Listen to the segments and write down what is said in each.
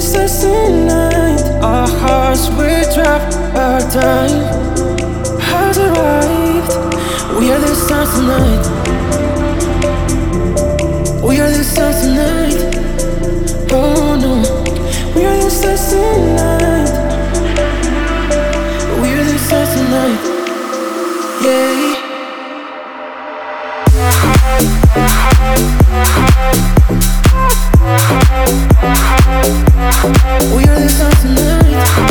the stars tonight. Our hearts will drop our time. Has arrived. We are the stars tonight. We are the stars tonight. Oh no. We are the stars tonight. We are the stars tonight. Yeah. We are the stars tonight.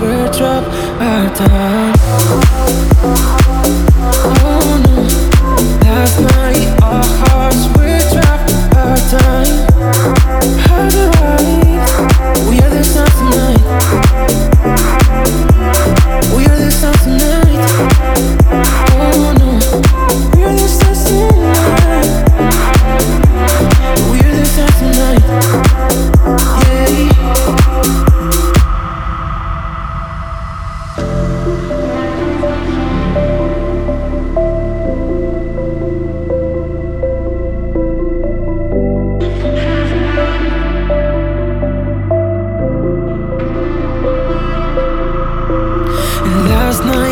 Were dropped our time.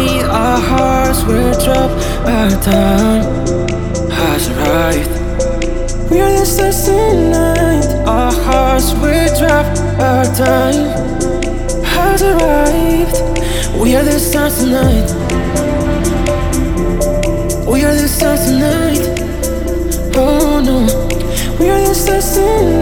Our hearts were dropped, our time has arrived. We are the stars tonight. Our hearts were dropped, our time has arrived. We are the stars tonight. We are the stars tonight. Oh no, we are the stars tonight.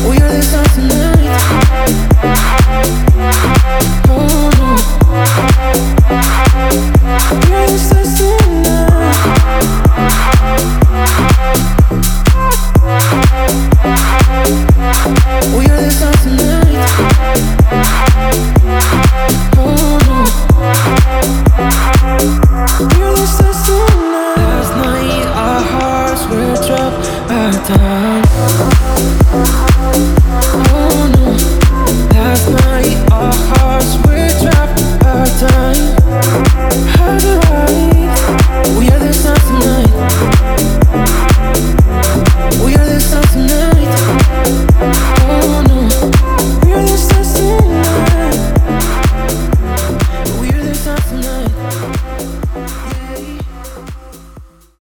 done